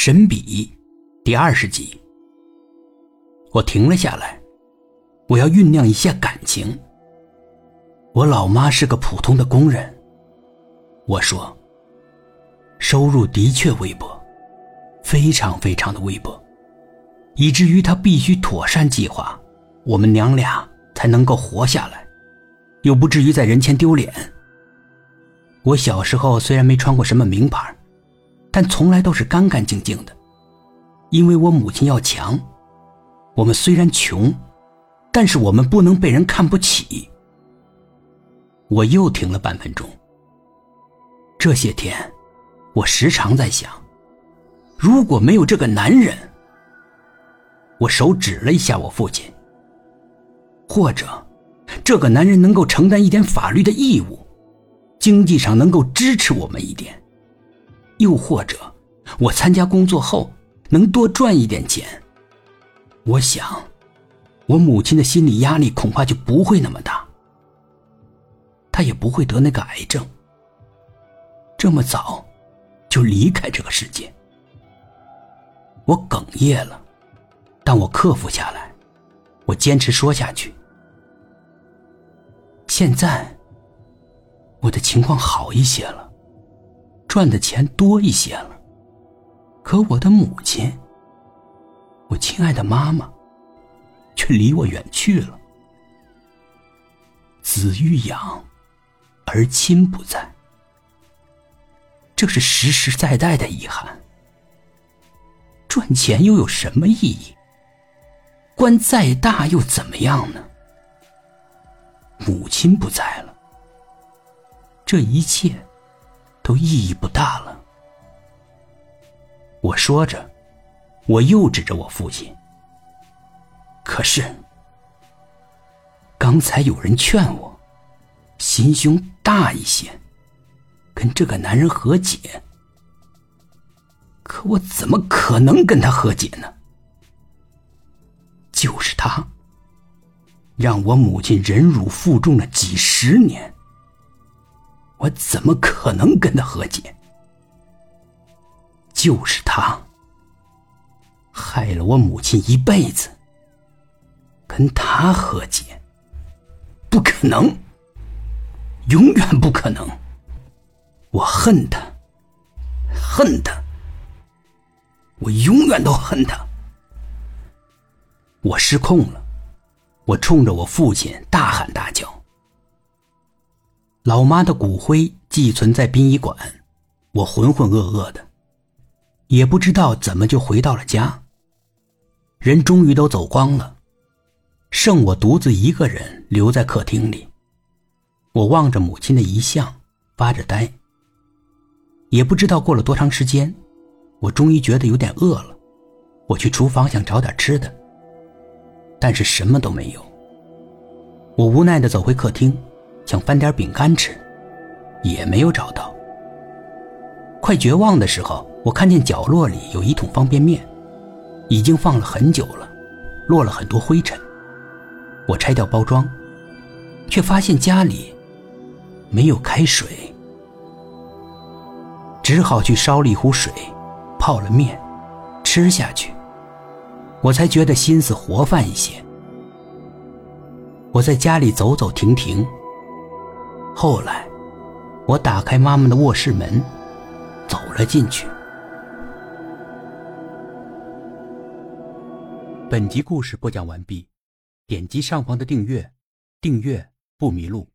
神笔第二十集。我停了下来，我要酝酿一下感情。我老妈是个普通的工人，我说，收入的确微薄，非常非常的微薄，以至于她必须妥善计划，我们娘俩才能够活下来，又不至于在人前丢脸。我小时候虽然没穿过什么名牌，但从来都是干干净净的，因为我母亲要强。我们虽然穷，但是我们不能被人看不起。我又停了半分钟。这些天，我时常在想，如果没有这个男人，我手指了一下我父亲，或者这个男人能够承担一点法律的义务，经济上能够支持我们一点，又或者我参加工作后能多赚一点钱。我想，我母亲的心理压力恐怕就不会那么大，她也不会得那个癌症，这么早就离开这个世界。我哽咽了，但我克服下来，我坚持说下去。现在我的情况好一些了，赚的钱多一些了，可我的母亲。我亲爱的妈妈，却离我远去了。子欲养，而亲不在，这是实实在在的遗憾。赚钱又有什么意义？官再大又怎么样呢？母亲不在了，这一切都意义不大了。我说着。我又指着我父亲。可是，刚才有人劝我，心胸大一些，跟这个男人和解。可我怎么可能跟他和解呢？就是他，让我母亲忍辱负重了几十年，我怎么可能跟他和解？就是他。害了我母亲一辈子，跟他和解，不可能，永远不可能。我恨他，恨他，我永远都恨他。我失控了，我冲着我父亲大喊大叫。老妈的骨灰寄存在殡仪馆，我浑浑噩噩的，也不知道怎么就回到了家。人终于都走光了，剩我独自一个人留在客厅里。我望着母亲的遗像，发着呆。也不知道过了多长时间，我终于觉得有点饿了。我去厨房想找点吃的，但是什么都没有。我无奈的走回客厅，想翻点饼干吃，也没有找到。快绝望的时候，我看见角落里有一桶方便面。已经放了很久了，落了很多灰尘。我拆掉包装，却发现家里没有开水，只好去烧了一壶水，泡了面，吃下去。我才觉得心思活泛一些。我在家里走走停停。后来，我打开妈妈的卧室门，走了进去。本集故事播讲完毕，点击上方的订阅，订阅不迷路。